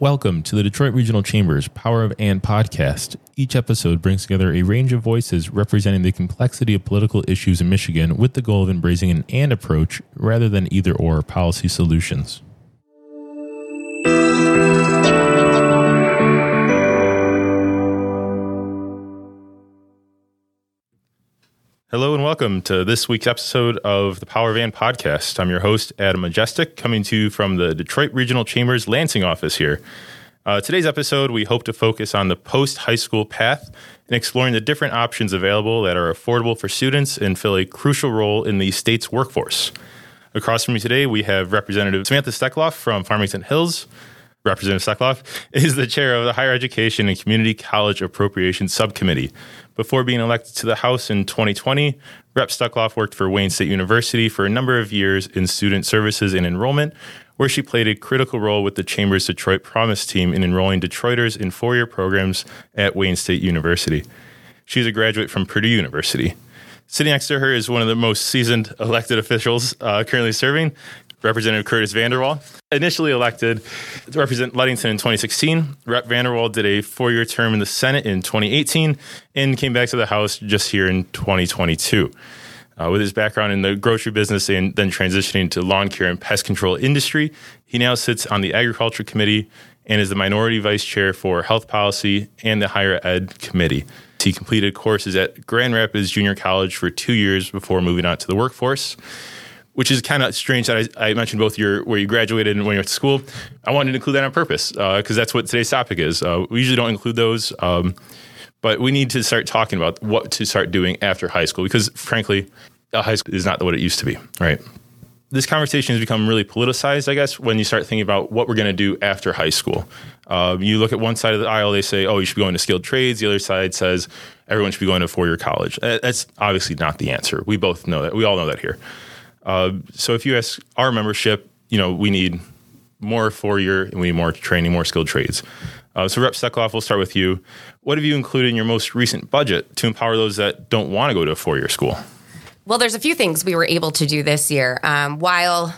Welcome to the Detroit Regional Chambers Power of And podcast. Each episode brings together a range of voices representing the complexity of political issues in Michigan with the goal of embracing an and approach rather than either or policy solutions. Hello and welcome to this week's episode of the Power of And podcast. I'm your host, Adam Majestic, coming to you from the Detroit Regional Chambers Lansing office here. Uh, today's episode, we hope to focus on the post high school path and exploring the different options available that are affordable for students and fill a crucial role in the state's workforce. Across from me today, we have Representative Samantha Steckloff from Farmington Hills. Representative Steckloff is the chair of the Higher Education and Community College Appropriations Subcommittee. Before being elected to the House in 2020, Rep. Steckloff worked for Wayne State University for a number of years in student services and enrollment, where she played a critical role with the Chamber's Detroit Promise team in enrolling Detroiters in four year programs at Wayne State University. She's a graduate from Purdue University. Sitting next to her is one of the most seasoned elected officials uh, currently serving, Representative Curtis Vanderwall. Initially elected to represent Ludington in 2016, Rep. Vanderwall did a four year term in the Senate in 2018 and came back to the House just here in 2022. Uh, with his background in the grocery business and then transitioning to lawn care and pest control industry, he now sits on the Agriculture Committee and is the minority vice chair for health policy and the higher ed committee. He completed courses at Grand Rapids Junior College for two years before moving on to the workforce which is kind of strange that I, I, mentioned both your where you graduated and when you went to school. I wanted to include that on purpose because uh, that's what today's topic is. Uh, we usually don't include those, um, but we need to start talking about what to start doing after high school because, frankly, high school is not what it used to be. Right. This conversation has become really politicized, I guess, when you start thinking about what we're going to do after high school. Uh, you look at one side of the aisle, they say, oh, you should be going to skilled trades. The other side says everyone should be going to four year college. That's obviously not the answer. We both know that. We all know that here. Uh, so if you ask our membership, you know, we need more four year and we need more training, more skilled trades. Uh, so Rep. Steckloff, we'll start with you. What have you included in your most recent budget to empower those that don't want to go to a four year school? Well, there's a few things we were able to do this year. Um, while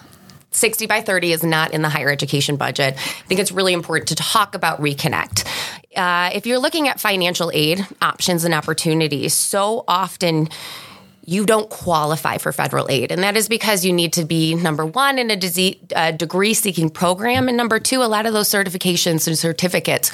60 by 30 is not in the higher education budget. I think it's really important to talk about Reconnect. Uh, if you're looking at financial aid options and opportunities, so often you don't qualify for federal aid. And that is because you need to be, number one, in a, disease, degree seeking program. And number two, a lot of those certifications and certificates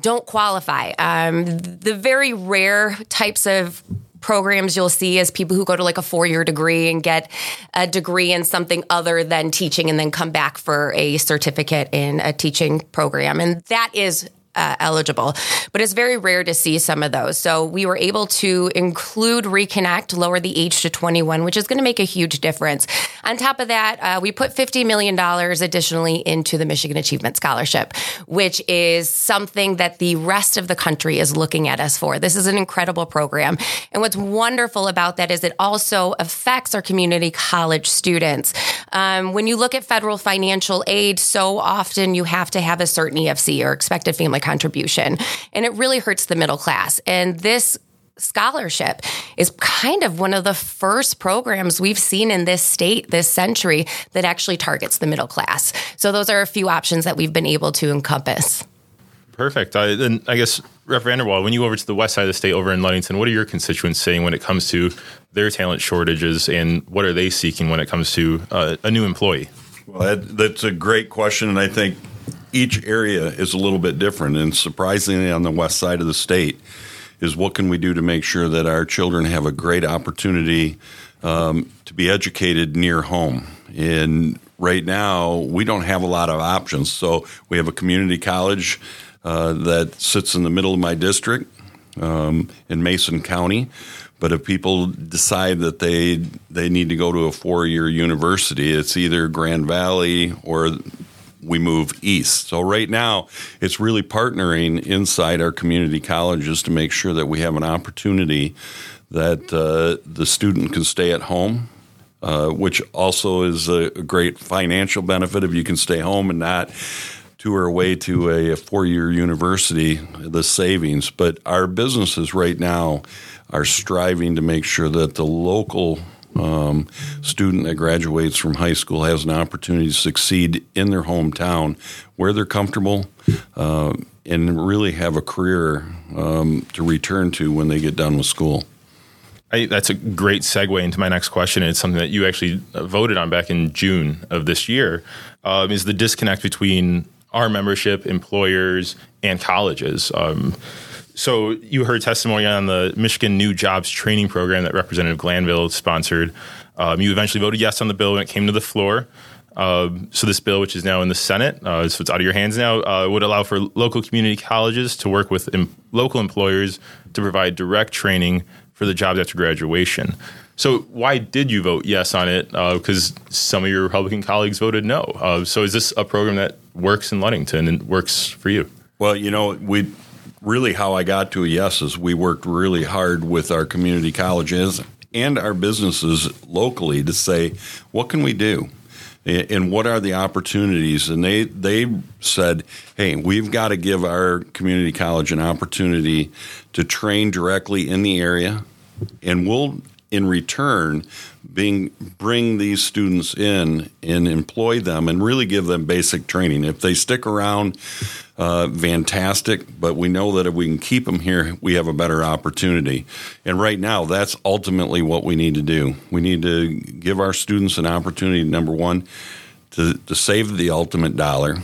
don't qualify. Um, the very rare types of programs you'll see is people who go to like a four year degree and get a degree in something other than teaching and then come back for a certificate in a teaching program. And that is uh, eligible, but it's very rare to see some of those. So we were able to include Reconnect, lower the age to 21, which is going to make a huge difference. On top of that, uh, we put $50 million additionally into the Michigan Achievement Scholarship, which is something that the rest of the country is looking at us for. This is an incredible program. And what's wonderful about that is it also affects our community college students. Um, when you look at federal financial aid, so often you have to have a certain EFC or expected family contribution. And it really hurts the middle class. And this scholarship is kind of one of the first programs we've seen in this state this century that actually targets the middle class. So those are a few options that we've been able to encompass. Perfect. I, and I guess, Rep. Vanderwall, when you go over to the west side of the state over in Ludington, what are your constituents saying when it comes to their talent shortages and what are they seeking when it comes to uh, a new employee? Well, that, that's a great question. And I think each area is a little bit different. And surprisingly, on the west side of the state, is what can we do to make sure that our children have a great opportunity um, to be educated near home? And right now, we don't have a lot of options. So we have a community college uh, that sits in the middle of my district um, in Mason County. But if people decide that they they need to go to a four year university, it's either Grand Valley or we move east. So right now, it's really partnering inside our community colleges to make sure that we have an opportunity that uh, the student can stay at home. Uh, which also is a great financial benefit if you can stay home and not tour away to a, a four year university, the savings. But our businesses right now are striving to make sure that the local um, student that graduates from high school has an opportunity to succeed in their hometown where they're comfortable uh, and really have a career um, to return to when they get done with school. I, that's a great segue into my next question. It's something that you actually uh, voted on back in June of this year. Um, is the disconnect between our membership, employers, and colleges? Um, so you heard testimony on the Michigan New Jobs Training Program that Representative Glanville sponsored. Um, you eventually voted yes on the bill when it came to the floor. Uh, so this bill, which is now in the Senate, uh, so it's out of your hands now, uh, would allow for local community colleges to work with em- local employers to provide direct training for the jobs after graduation. So why did you vote yes on it? Because uh, some of your Republican colleagues voted no. Uh, so is this a program that works in Ludington and works for you? Well, you know, we really how I got to a yes is we worked really hard with our community colleges and our businesses locally to say what can we do and what are the opportunities and they they said hey we've got to give our community college an opportunity to train directly in the area and we'll in return being bring these students in and employ them and really give them basic training. If they stick around uh, fantastic but we know that if we can keep them here we have a better opportunity. And right now that's ultimately what we need to do. We need to give our students an opportunity number one to, to save the ultimate dollar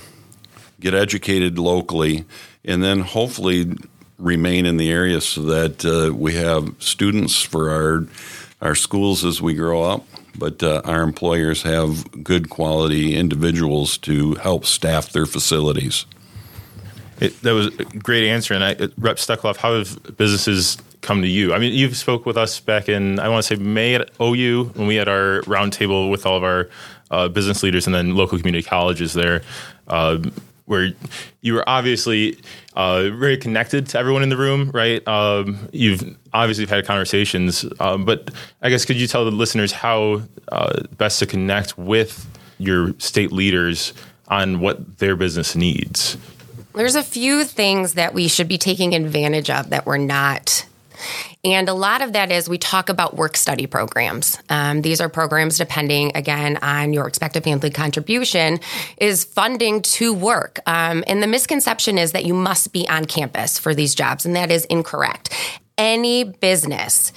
get educated locally and then hopefully remain in the area so that uh, we have students for our our schools as we grow up, but uh, our employers have good quality individuals to help staff their facilities. It, that was a great answer. And I, Rep. Steckloff, how have businesses come to you? I mean, you've spoke with us back in, I want to say May at OU when we had our roundtable with all of our uh, business leaders and then local community colleges there. Uh, where you were obviously uh, very connected to everyone in the room, right? Um, you've obviously had conversations, um, but I guess could you tell the listeners how uh, best to connect with your state leaders on what their business needs? There's a few things that we should be taking advantage of that we're not and a lot of that is we talk about work study programs. Um, these are programs depending, again, on your expected family contribution, is funding to work. Um, and the misconception is that you must be on campus for these jobs, and that is incorrect. Any business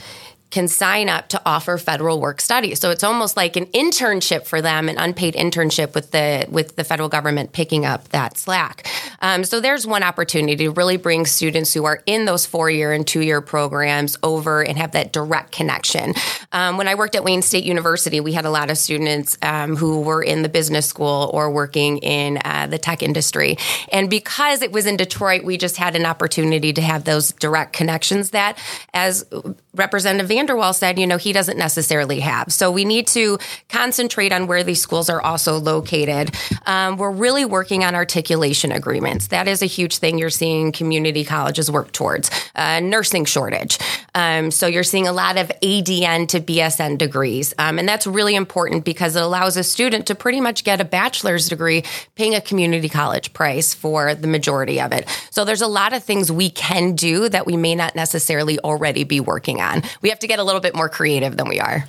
can sign up to offer federal work study. So it's almost like an internship for them, an unpaid internship with the with the federal government picking up that slack. Um, so there's one opportunity to really bring students who are in those four year and two year programs over and have that direct connection. Um, when I worked at Wayne State University, we had a lot of students um, who were in the business school or working in uh, the tech industry, and because it was in Detroit, we just had an opportunity to have those direct connections that as Representative Vanderwall said, you know, he doesn't necessarily have. So we need to concentrate on where these schools are also located. Um, we're really working on articulation agreements. That is a huge thing you're seeing community colleges work towards. Uh, nursing shortage. Um, so you're seeing a lot of ADN to BSN degrees. Um, and that's really important because it allows a student to pretty much get a bachelor's degree paying a community college price for the majority of it. So there's a lot of things we can do that we may not necessarily already be working on. We have to get a little bit more creative than we are.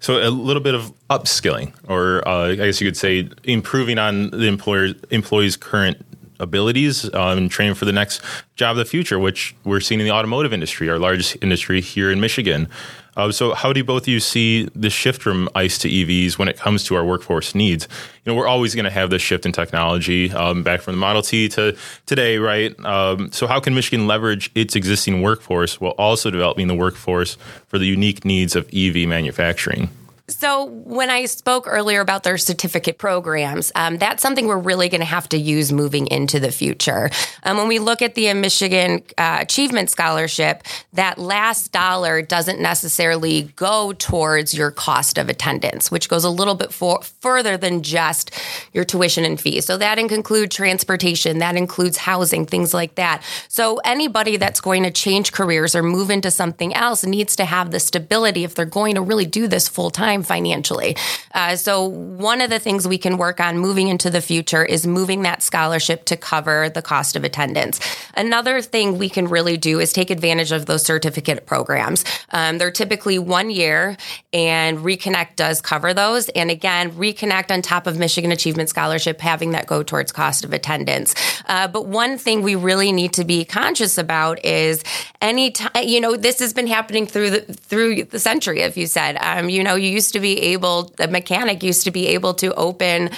So a little bit of upskilling, or uh, I guess you could say improving on the employer employee's current abilities um, and training for the next job of the future, which we're seeing in the automotive industry, our largest industry here in Michigan. Uh, so, how do both of you see the shift from ICE to EVs when it comes to our workforce needs? You know, we're always going to have this shift in technology, um, back from the Model T to today, right? Um, so, how can Michigan leverage its existing workforce while also developing the workforce for the unique needs of EV manufacturing? So, when I spoke earlier about their certificate programs, um, that's something we're really going to have to use moving into the future. Um, when we look at the Michigan uh, Achievement Scholarship, that last dollar doesn't necessarily go towards your cost of attendance, which goes a little bit for, further than just your tuition and fees. So, that includes transportation, that includes housing, things like that. So, anybody that's going to change careers or move into something else needs to have the stability if they're going to really do this full time financially. Uh, so one of the things we can work on moving into the future is moving that scholarship to cover the cost of attendance. Another thing we can really do is take advantage of those certificate programs. Um, they're typically one year, and Reconnect does cover those. And again, Reconnect on top of Michigan Achievement Scholarship, having that go towards cost of attendance. Uh, but one thing we really need to be conscious about is any time, you know, this has been happening through the through the century, if you said. Um, you know, you used to be able, the mechanic used to be able to open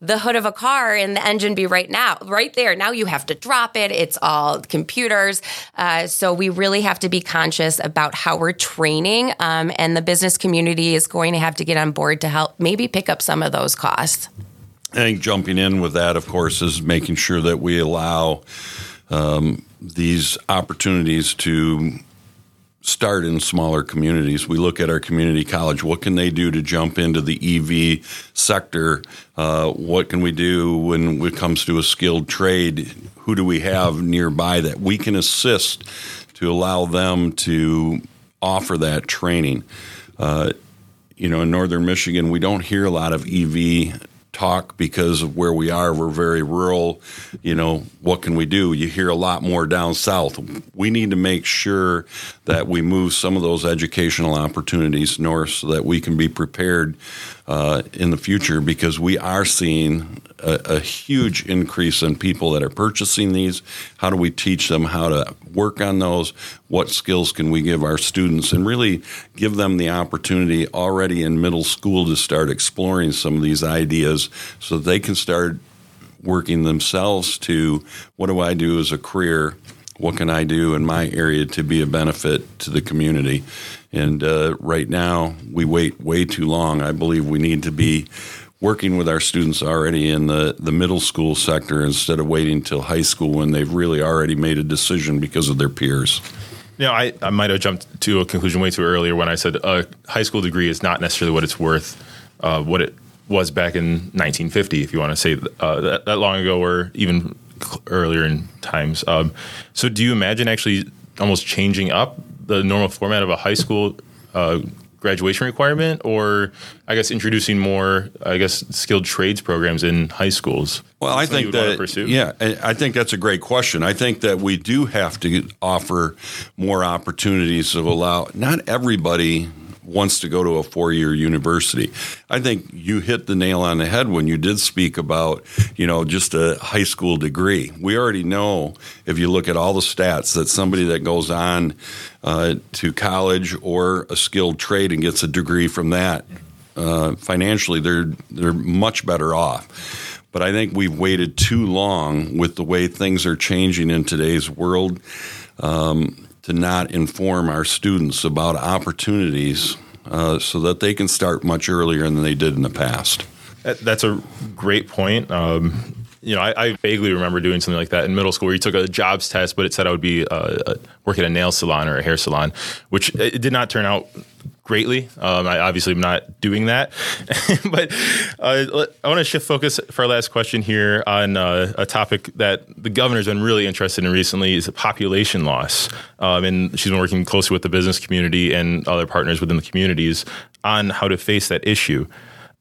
the hood of a car and the engine be right now, right there. Now you have to drop it. It's all computers. Uh, so we really have to be conscious about how we're training. Um, and the business community is going to have to get on board to help maybe pick up some of those costs. I think jumping in with that, of course, is making sure that we allow um, these opportunities to start in smaller communities. We look at our community college. What can they do to jump into the EV sector? Uh, what can we do when it comes to a skilled trade? Who do we have nearby that we can assist to allow them to offer that training? Uh, you know, in northern Michigan, we don't hear a lot of EV talk because of where we are. We're very rural. You know, what can we do? You hear a lot more down south. We need to make sure that we move some of those educational opportunities north so that we can be prepared uh, in the future because we are seeing a, a, huge increase in people that are purchasing these. How do we teach them how to work on those? What skills can we give our students and really give them the opportunity already in middle school to start exploring some of these ideas so they can start working themselves to what do I do as a career? What can I do in my area to be a benefit to the community? And uh, right now, we wait way too long. I believe we need to be working with our students already in the, the middle school sector instead of waiting until high school when they've really already made a decision because of their peers. Know, I, I might have jumped to a conclusion way too earlier when I said a high school degree is not necessarily what it's worth, uh, what it was back in 1950, if you want to say uh, that, that, long ago, or even earlier in times. Um, so, do you imagine actually almost changing up the normal format of a high school uh, graduation requirement, or I guess introducing more, I guess, skilled trades programs in high schools? Well, I think that yeah, I think that's a great question. I think that we do have to offer more opportunities to allow not everybody wants to go to a four year university. I think you hit the nail on the head when you did speak about, you know, just a high school degree. We already know, if you look at all the stats, that somebody that goes on uh, to college or a skilled trade and gets a degree from that, uh, financially, they're, they're much better off. But I think we've waited too long with the way things are changing in today's world. Um, to not inform our students about opportunities uh, so that they can start much earlier than they did in the past. That's a great point. Um, you know, I, I, vaguely remember doing something like that in middle school where you took a jobs test, but it said I would be uh, work at a nail salon or a hair salon, which it did not turn out greatly. Um, I obviously am not doing that, but uh, I want to shift focus for our last question here on uh, a topic that the governor's been really interested in recently is population loss, um, and she's been working closely with the business community and other partners within the communities on how to face that issue.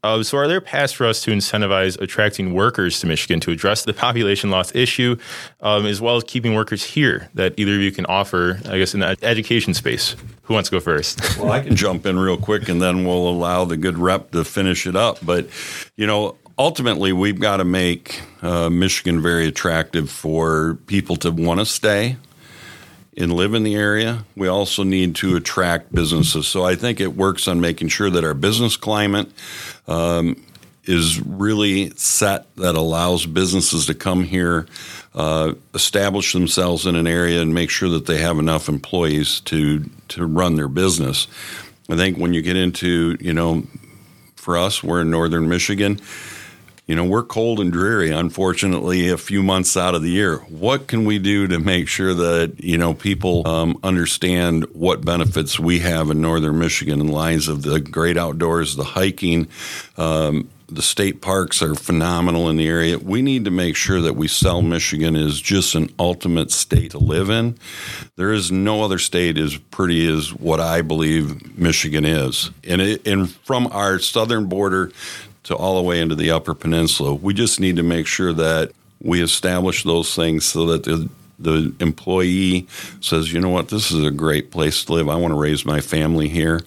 Uh, so, are there paths for us to incentivize attracting workers to Michigan to address the population loss issue, um, as well as keeping workers here that either of you can offer, I guess, in the education space? Who wants to go first? well, I can jump in real quick and then we'll allow the good rep to finish it up. But, you know, ultimately, we've got to make uh, Michigan very attractive for people to want to stay and live in the area. We also need to attract businesses. So I think it works on making sure that our business climate um, is really set that allows businesses to come here, uh, establish themselves in an area, and make sure that they have enough employees to to run their business. I think when you get into you know, for us, we're in northern Michigan you know, we're cold and dreary, unfortunately, a few months out of the year. What can we do to make sure that, you know, people um, understand what benefits we have in northern Michigan in lines of the great outdoors, the hiking, um, the state parks are phenomenal in the area. We need to make sure that we sell Michigan as just an ultimate state to live in. There is no other state as pretty as what I believe Michigan is. And, it, and from our southern border to all the way into the Upper Peninsula, we just need to make sure that we establish those things so that the the employee says, you know what, this is a great place to live. I want to raise my family here.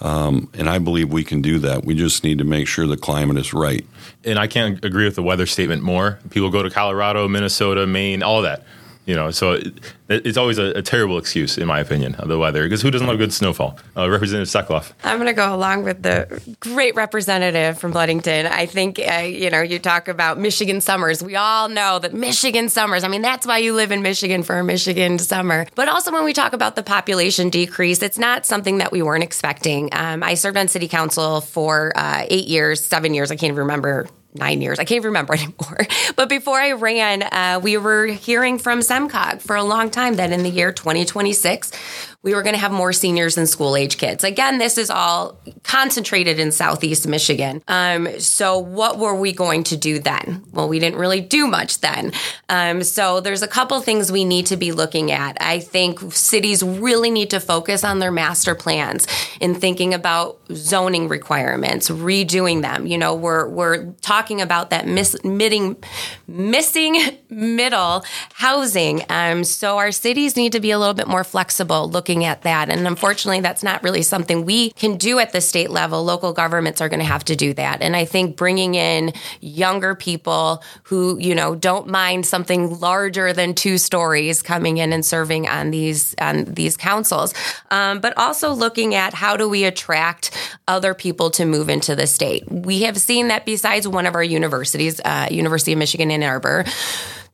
Um, and I believe we can do that. We just need to make sure the climate is right. And I can't agree with the weather statement more. People go to Colorado, Minnesota, Maine, all that. You know, so it, it's always a, a, terrible excuse, in my opinion, of the weather. Because who doesn't love good snowfall? Uh, Representative Steckloff. I'm going to go along with the great representative from Ludington. I think uh, you know you talk about Michigan summers. We all know that Michigan summers. I mean, that's why you live in Michigan for a Michigan summer. But also when we talk about the population decrease, it's not something that we weren't expecting. Um, I served on city council for uh, eight years, seven years. I can't even remember nine years. I can't even remember anymore. But before I ran, uh, we were hearing from SEMCOG for a long time that in the year 2026, we were going to have more seniors and school age kids. Again, this is all concentrated in Southeast Michigan. Um, so, what were we going to do then? Well, we didn't really do much then. Um, so, there's a couple things we need to be looking at. I think cities really need to focus on their master plans in thinking about zoning requirements, redoing them. You know, we're we're talking about that miss, missing missing middle housing. Um, so, our cities need to be a little bit more flexible. Looking at that. And unfortunately, that's not really something we can do at the state level. Local governments are going to have to do that. And I think bringing in younger people who, you know, don't mind something larger than two stories coming in and serving on these on these councils, um, but also looking at how do we attract other people to move into the state. We have seen that besides one of our universities, uh, University of Michigan Ann Arbor,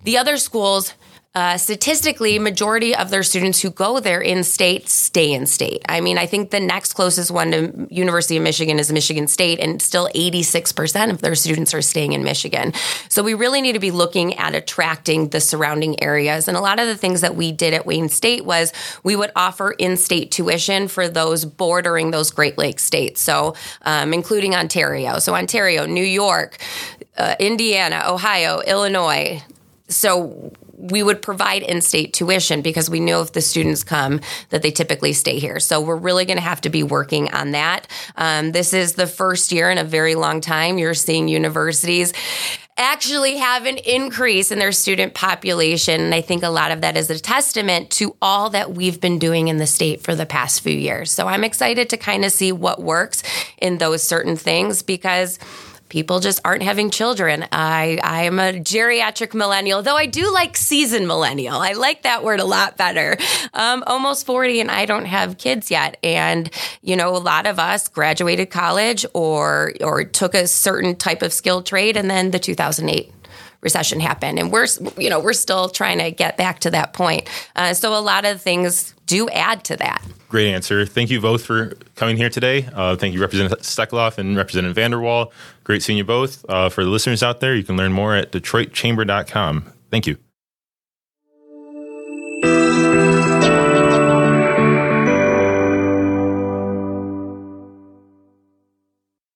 the other schools uh, statistically, majority of their students who go there in state stay in state. I mean, I think the next closest one to University of Michigan is Michigan State, and still 86% of their students are staying in Michigan. So we really need to be looking at attracting the surrounding areas. And a lot of the things that we did at Wayne State was we would offer in-state tuition for those bordering those Great Lakes states, so um, including Ontario. So Ontario, New York, uh, Indiana, Ohio, Illinois. So we would provide in-state tuition because we know if the students come that they typically stay here. So we're really going to have to be working on that. Um, this is the first year in a very long time you're seeing universities actually have an increase in their student population. And I think a lot of that is a testament to all that we've been doing in the state for the past few years. So I'm excited to kind of see what works in those certain things because people just aren't having children. I I am a geriatric millennial, though I do like seasoned millennial. I like that word a lot better. Um, almost 40 and I don't have kids yet. And, you know, a lot of us graduated college or or took a certain type of skilled trade and then the 2008 recession happened and we're you know we're still trying to get back to that point uh, so a lot of things do add to that great answer thank you both for coming here today uh, thank you representative steckloff and representative vanderwall Great seeing you both. Uh, for the listeners out there, you can learn more at DetroitChamber.com. Thank you.